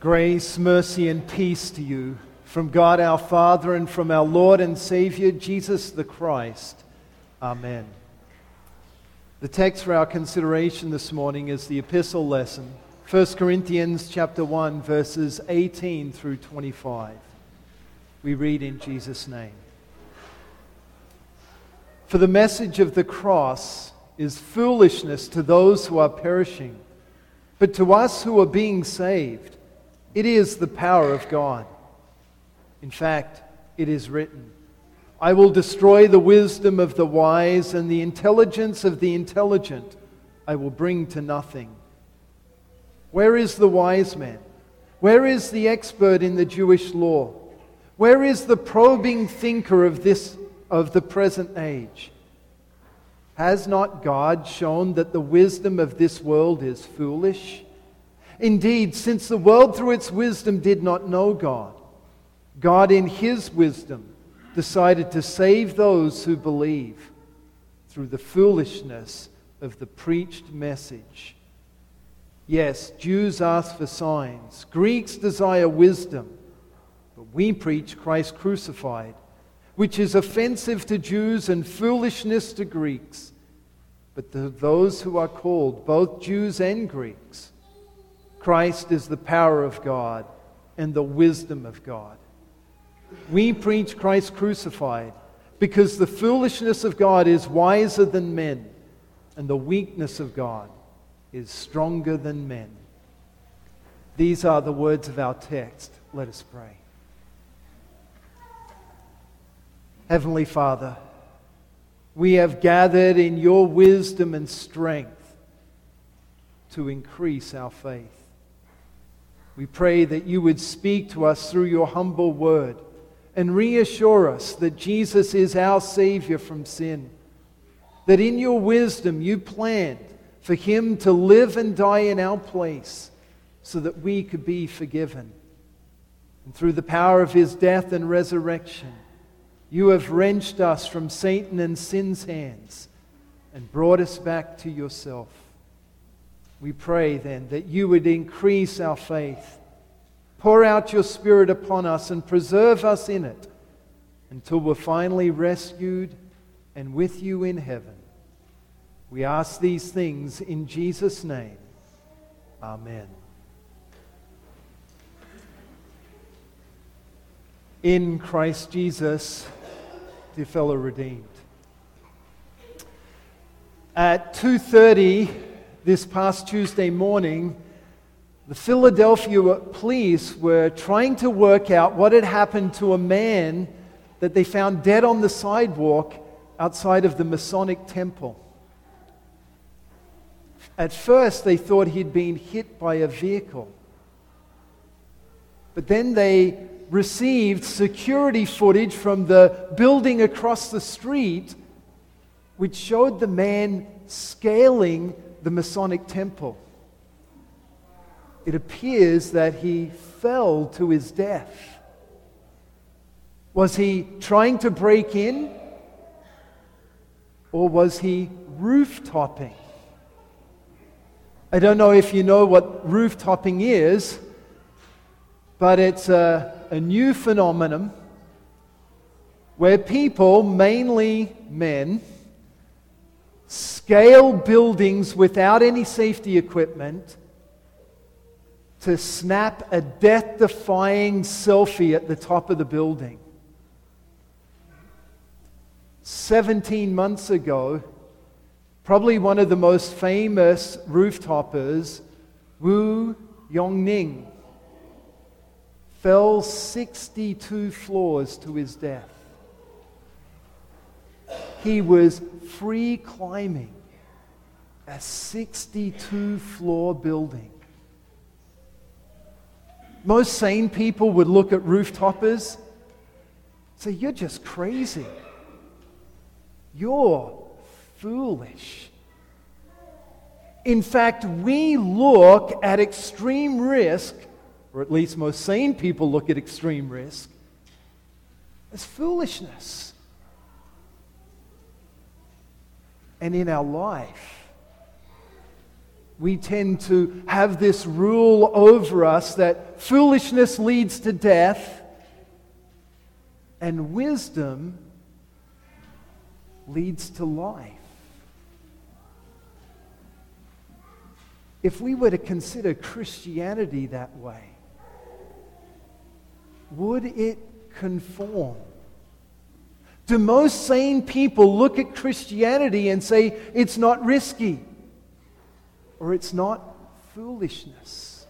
Grace, mercy, and peace to you from God our Father and from our Lord and Savior, Jesus the Christ. Amen. The text for our consideration this morning is the epistle lesson, 1 Corinthians chapter 1 verses 18 through 25. We read in Jesus name. For the message of the cross is foolishness to those who are perishing, but to us who are being saved, it is the power of God. In fact, it is written, I will destroy the wisdom of the wise, and the intelligence of the intelligent I will bring to nothing. Where is the wise man? Where is the expert in the Jewish law? Where is the probing thinker of this of the present age? Has not God shown that the wisdom of this world is foolish? Indeed, since the world through its wisdom did not know God, God in his wisdom decided to save those who believe through the foolishness of the preached message. Yes, Jews ask for signs, Greeks desire wisdom, but we preach Christ crucified, which is offensive to Jews and foolishness to Greeks. But to those who are called, both Jews and Greeks, Christ is the power of God and the wisdom of God. We preach Christ crucified because the foolishness of God is wiser than men, and the weakness of God is stronger than men. These are the words of our text. Let us pray. Heavenly Father, we have gathered in your wisdom and strength to increase our faith. We pray that you would speak to us through your humble word and reassure us that Jesus is our Savior from sin. That in your wisdom you planned for him to live and die in our place so that we could be forgiven. And through the power of his death and resurrection, you have wrenched us from Satan and sin's hands and brought us back to yourself. We pray then that you would increase our faith, pour out your Spirit upon us, and preserve us in it until we're finally rescued and with you in heaven. We ask these things in Jesus' name. Amen. In Christ Jesus, dear fellow redeemed. At 2:30 this past Tuesday morning, the Philadelphia police were trying to work out what had happened to a man that they found dead on the sidewalk outside of the Masonic temple. At first, they thought he'd been hit by a vehicle. But then they received security footage from the building across the street, which showed the man scaling the Masonic temple. It appears that he fell to his death. Was he trying to break in? Or was he roof-topping? I don't know if you know what roof-topping is, but it's a, a new phenomenon where people, mainly men, scale buildings without any safety equipment to snap a death defying selfie at the top of the building. 17 months ago, probably one of the most famous roof-toppers, Wu Yongning, fell 62 floors to his death. He was free climbing a 62 floor building. Most sane people would look at roof-toppers say, You're just crazy. You're foolish. In fact, we look at extreme risk, or at least most sane people look at extreme risk, as foolishness. And in our life, we tend to have this rule over us that foolishness leads to death and wisdom leads to life. If we were to consider Christianity that way, would it conform? Do most sane people look at Christianity and say it's not risky? or it's not foolishness.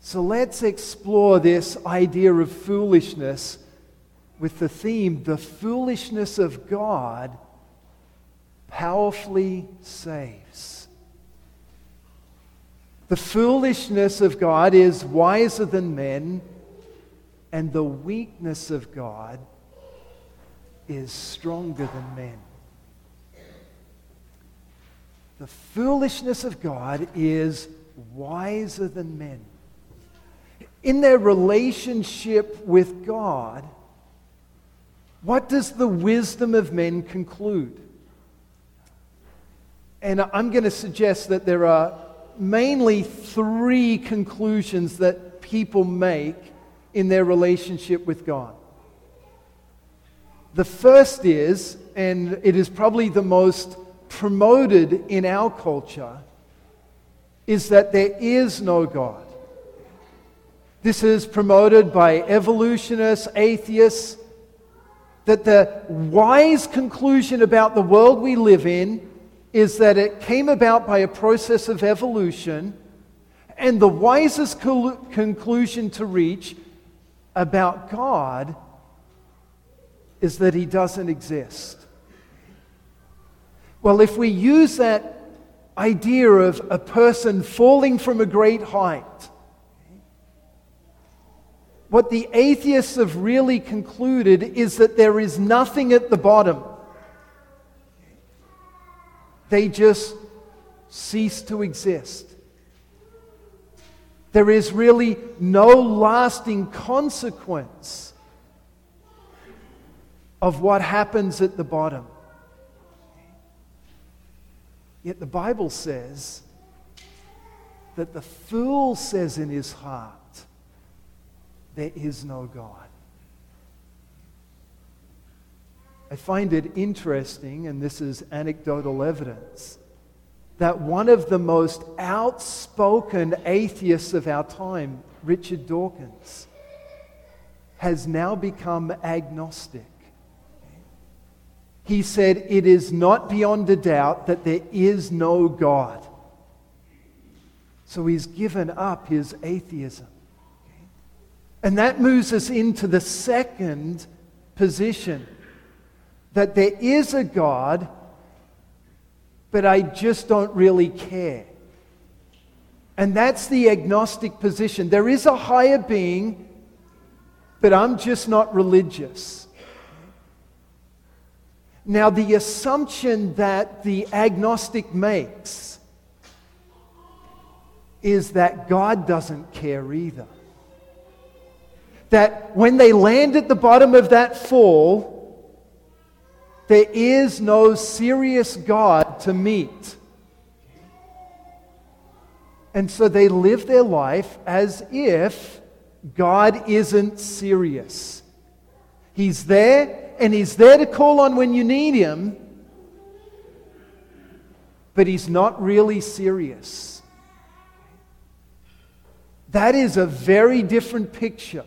So let's explore this idea of foolishness with the theme the foolishness of God powerfully saves. The foolishness of God is wiser than men, and the weakness of God is stronger than men. The foolishness of God is wiser than men. In their relationship with God, what does the wisdom of men conclude? And I'm going to suggest that there are mainly three conclusions that people make in their relationship with God. The first is, and it is probably the most promoted in our culture is that there is no God. This is promoted by evolutionists, atheists, that the wise conclusion about the world we live in is that it came about by a process of evolution, and the wisest conclusion to reach about God is that He doesn't exist. Well, if we use that idea of a person falling from a great height, what the atheists have really concluded is that there is nothing at the bottom. They just cease to exist. There is really no lasting consequence of what happens at the bottom. Yet the Bible says that the fool says in his heart, There is no God. I find it interesting, and this is anecdotal evidence, that one of the most outspoken atheists of our time, Richard Dawkins, has now become agnostic. He said, It is not beyond a doubt that there is no God. So he's given up his atheism. And that moves us into the second position that there is a God, but I just don't really care. And that's the agnostic position. There is a higher being, but I'm just not religious. Now, the assumption that the agnostic makes is that God doesn't care either. That when they land at the bottom of that fall, there is no serious God to meet. And so they live their life as if God isn't serious. He's there and He's there to call on when you need Him, but He's not really serious. That is a very different picture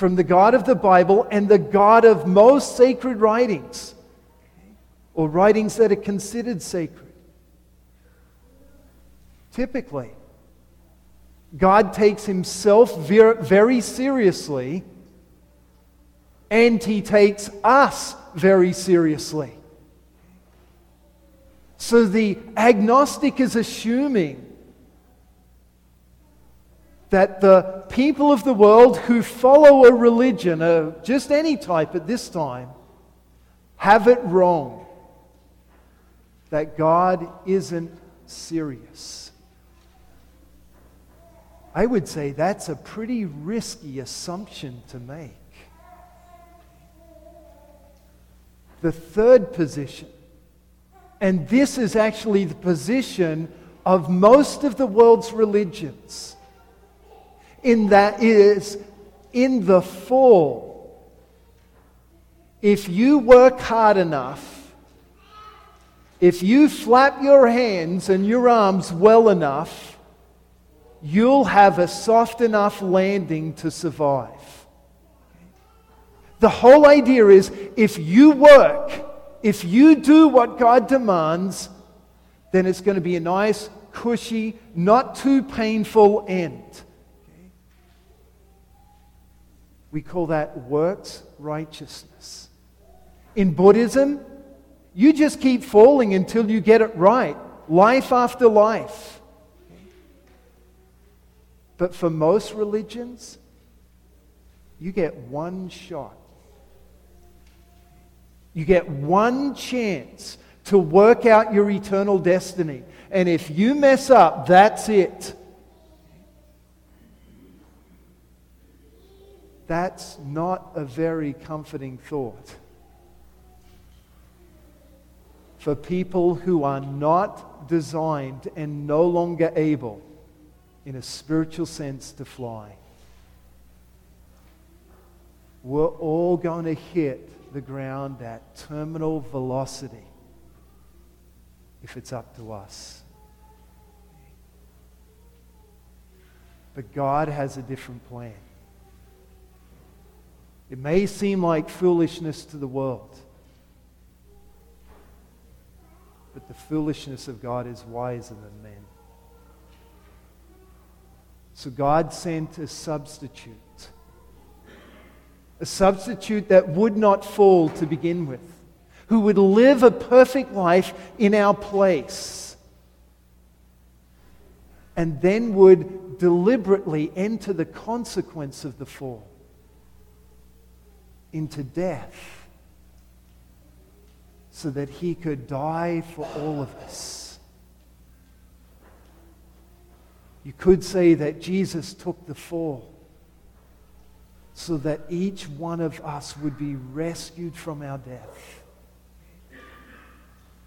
from the God of the Bible and the God of most sacred writings, or writings that are considered sacred. Typically, God takes himself very seriously and he takes us very seriously. So the agnostic is assuming that the people of the world who follow a religion, of just any type at this time, have it wrong. That God isn't serious. I would say that's a pretty risky assumption to make. The third position And this is actually the position of most of the world's religions, in that is in the fall. If you work hard enough, if you flap your hands and your arms well enough, you'll have a soft enough landing to survive. The whole idea is if you work, if you do what God demands, then it's going to be a nice, cushy, not too painful end. We call that works righteousness. In Buddhism, you just keep falling until you get it right, life after life. But for most religions, you get one shot. You get one chance to work out your eternal destiny. And if you mess up, that's it. That's not a very comforting thought. For people who are not designed and no longer able, in a spiritual sense, to fly. We're all going to hit the ground at terminal velocity if it's up to us. But God has a different plan. It may seem like foolishness to the world, but the foolishness of God is wiser than men. So God sent a substitute a substitute that would not fall to begin with, who would live a perfect life in our place, and then would deliberately enter the consequence of the fall into death so that he could die for all of us. You could say that Jesus took the fall so that each one of us would be rescued from our death.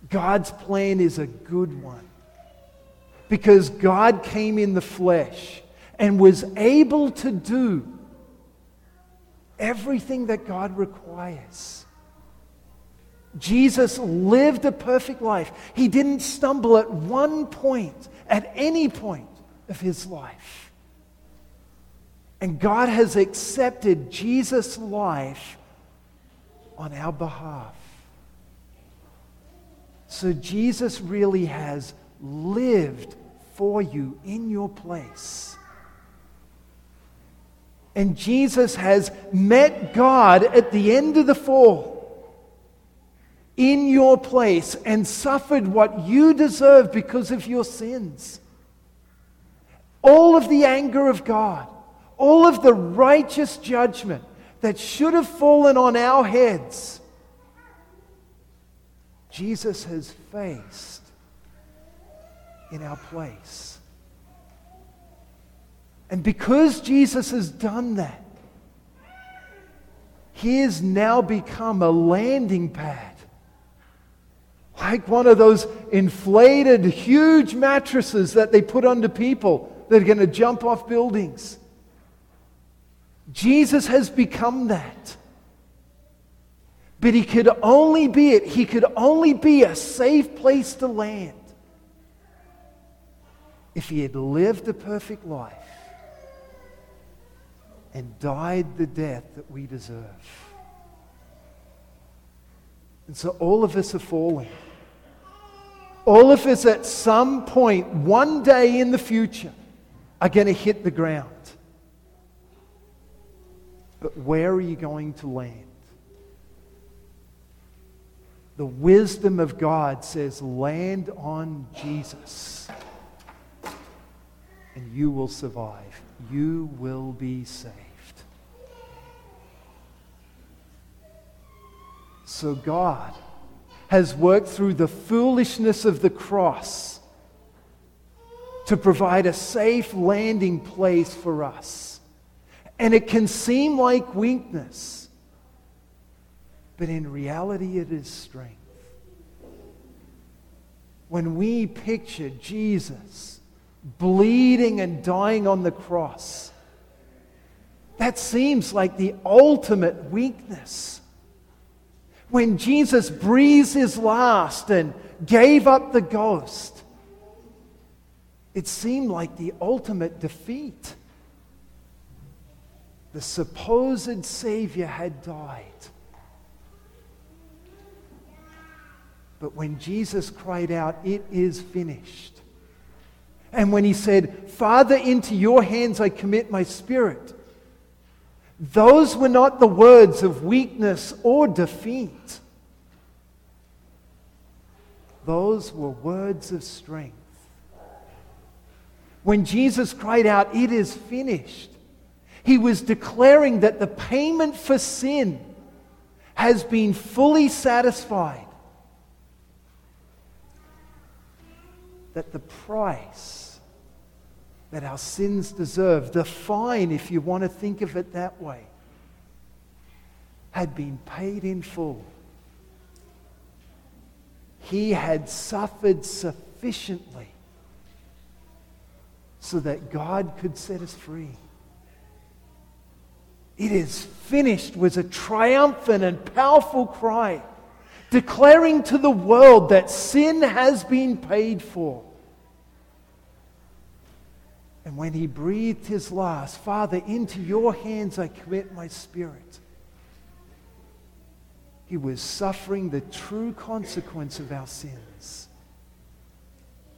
God's plan is a good one because God came in the flesh and was able to do everything that God requires. Jesus lived a perfect life. He didn't stumble at one point, at any point of his life. And God has accepted Jesus' life on our behalf. So Jesus really has lived for you in your place. And Jesus has met God at the end of the fall in your place and suffered what you deserve because of your sins. All of the anger of God all of the righteous judgment that should have fallen on our heads, Jesus has faced in our place. And because Jesus has done that, he has now become a landing pad. Like one of those inflated, huge mattresses that they put under people that are going to jump off buildings. Jesus has become that. But he could only be it. He could only be a safe place to land if he had lived a perfect life and died the death that we deserve. And so all of us are falling. All of us at some point, one day in the future, are going to hit the ground. But where are you going to land? The wisdom of God says, land on Jesus, and you will survive. You will be saved. So God has worked through the foolishness of the cross to provide a safe landing place for us. And it can seem like weakness, but in reality, it is strength. when we picture Jesus bleeding and dying on the cross, that seems like the ultimate weakness. When Jesus breathed his last and gave up the ghost, it seemed like the ultimate defeat. The supposed Savior had died. But when Jesus cried out, It is finished, and when he said, Father, into your hands I commit my spirit, those were not the words of weakness or defeat. Those were words of strength. When Jesus cried out, It is finished, he was declaring that the payment for sin has been fully satisfied. That the price that our sins deserve, the fine, if you want to think of it that way, had been paid in full. He had suffered sufficiently so that God could set us free. It is finished was a triumphant and powerful cry, declaring to the world that sin has been paid for. And when he breathed his last, Father, into your hands I commit my spirit. He was suffering the true consequence of our sins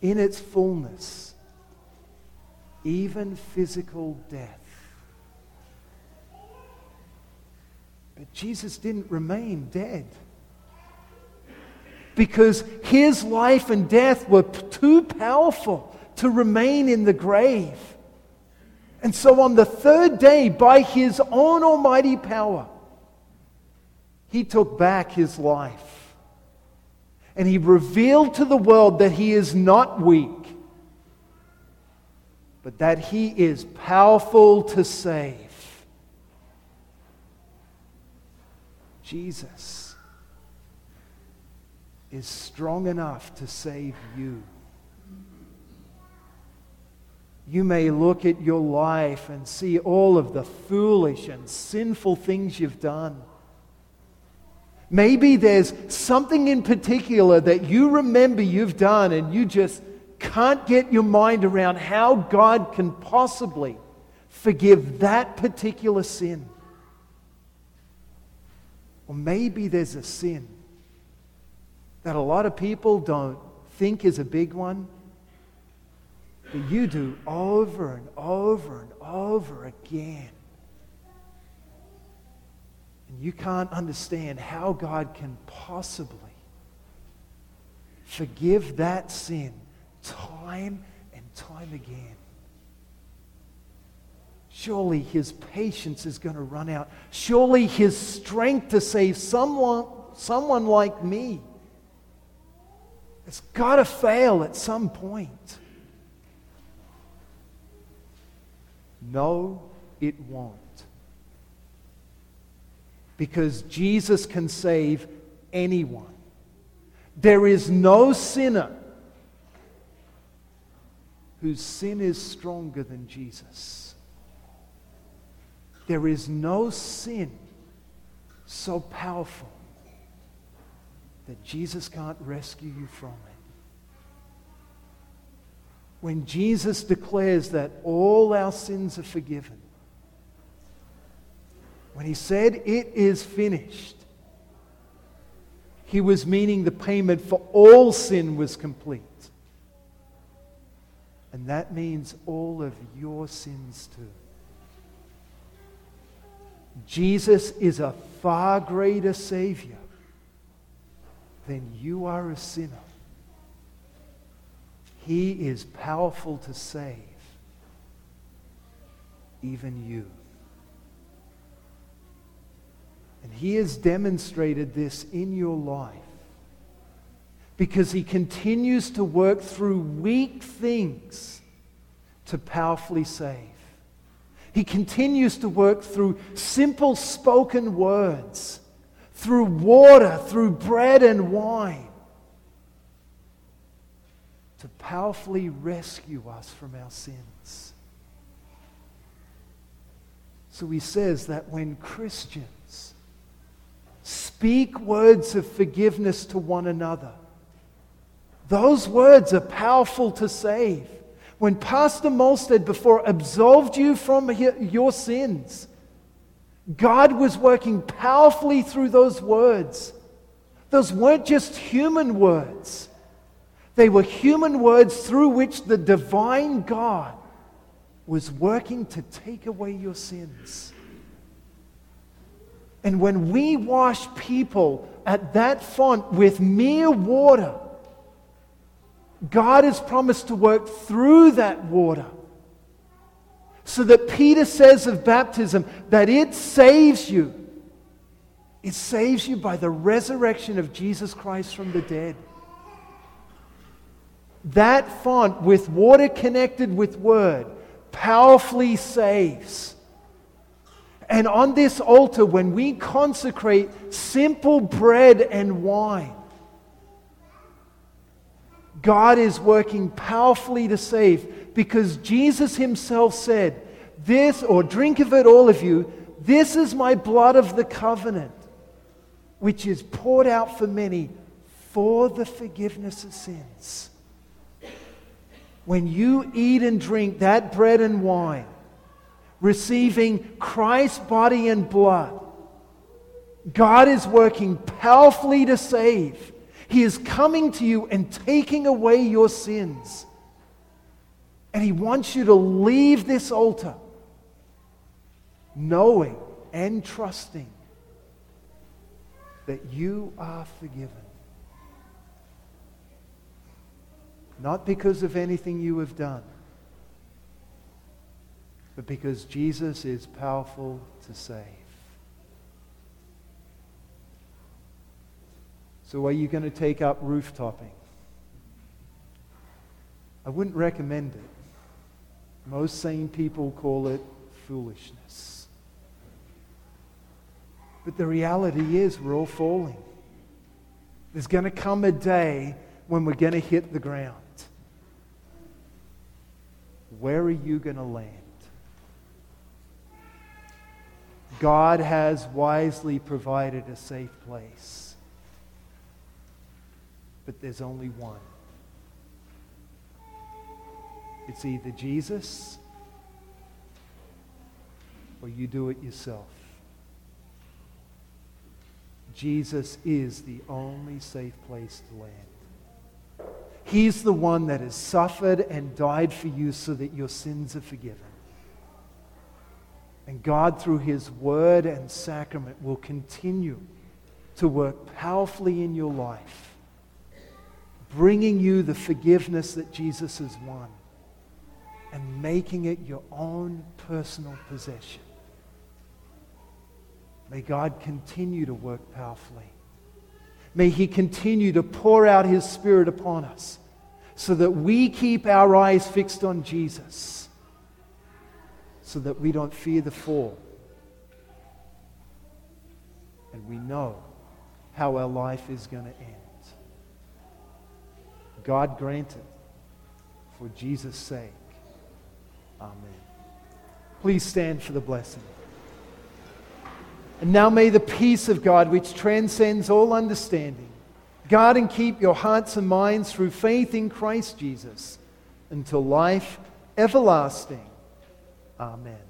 in its fullness, even physical death. But Jesus didn't remain dead. Because his life and death were too powerful to remain in the grave. And so on the third day, by his own almighty power, he took back his life. And he revealed to the world that he is not weak, but that he is powerful to save. Jesus is strong enough to save you. You may look at your life and see all of the foolish and sinful things you've done. Maybe there's something in particular that you remember you've done and you just can't get your mind around how God can possibly forgive that particular sin. Or maybe there's a sin that a lot of people don't think is a big one, but you do over and over and over again. And you can't understand how God can possibly forgive that sin time and time again. Surely his patience is going to run out. Surely his strength to save someone, someone like me has got to fail at some point. No, it won't. Because Jesus can save anyone. There is no sinner whose sin is stronger than Jesus. There is no sin so powerful that Jesus can't rescue you from it. When Jesus declares that all our sins are forgiven, when he said, It is finished, he was meaning the payment for all sin was complete. And that means all of your sins too. Jesus is a far greater Savior than you are a sinner. He is powerful to save even you. And He has demonstrated this in your life because He continues to work through weak things to powerfully save. He continues to work through simple spoken words, through water, through bread and wine. To powerfully rescue us from our sins. So he says that when Christians speak words of forgiveness to one another, those words are powerful to save. When Pastor Molstead before absolved you from your sins, God was working powerfully through those words. Those weren't just human words, they were human words through which the divine God was working to take away your sins. And when we wash people at that font with mere water, God has promised to work through that water. So that Peter says of baptism that it saves you. It saves you by the resurrection of Jesus Christ from the dead. That font with water connected with word powerfully saves. And on this altar, when we consecrate simple bread and wine, God is working powerfully to save because Jesus himself said, This, or drink of it, all of you, this is my blood of the covenant, which is poured out for many for the forgiveness of sins. When you eat and drink that bread and wine, receiving Christ's body and blood, God is working powerfully to save. He is coming to you and taking away your sins. And He wants you to leave this altar knowing and trusting that you are forgiven. Not because of anything you have done, but because Jesus is powerful to save. So, are you going to take up rooftopping? I wouldn't recommend it. Most sane people call it foolishness. But the reality is, we're all falling. There's going to come a day when we're going to hit the ground. Where are you going to land? God has wisely provided a safe place. But there's only one. It's either Jesus or you do it yourself. Jesus is the only safe place to land. He's the one that has suffered and died for you so that your sins are forgiven. And God, through His Word and sacrament, will continue to work powerfully in your life, bringing you the forgiveness that Jesus has won and making it your own personal possession. May God continue to work powerfully. May He continue to pour out His Spirit upon us so that we keep our eyes fixed on Jesus so that we don't fear the fall. And we know how our life is going to end. God grant it for Jesus' sake. Amen. Please stand for the blessing. And now may the peace of God, which transcends all understanding, guard and keep your hearts and minds through faith in Christ Jesus until life everlasting. Amen.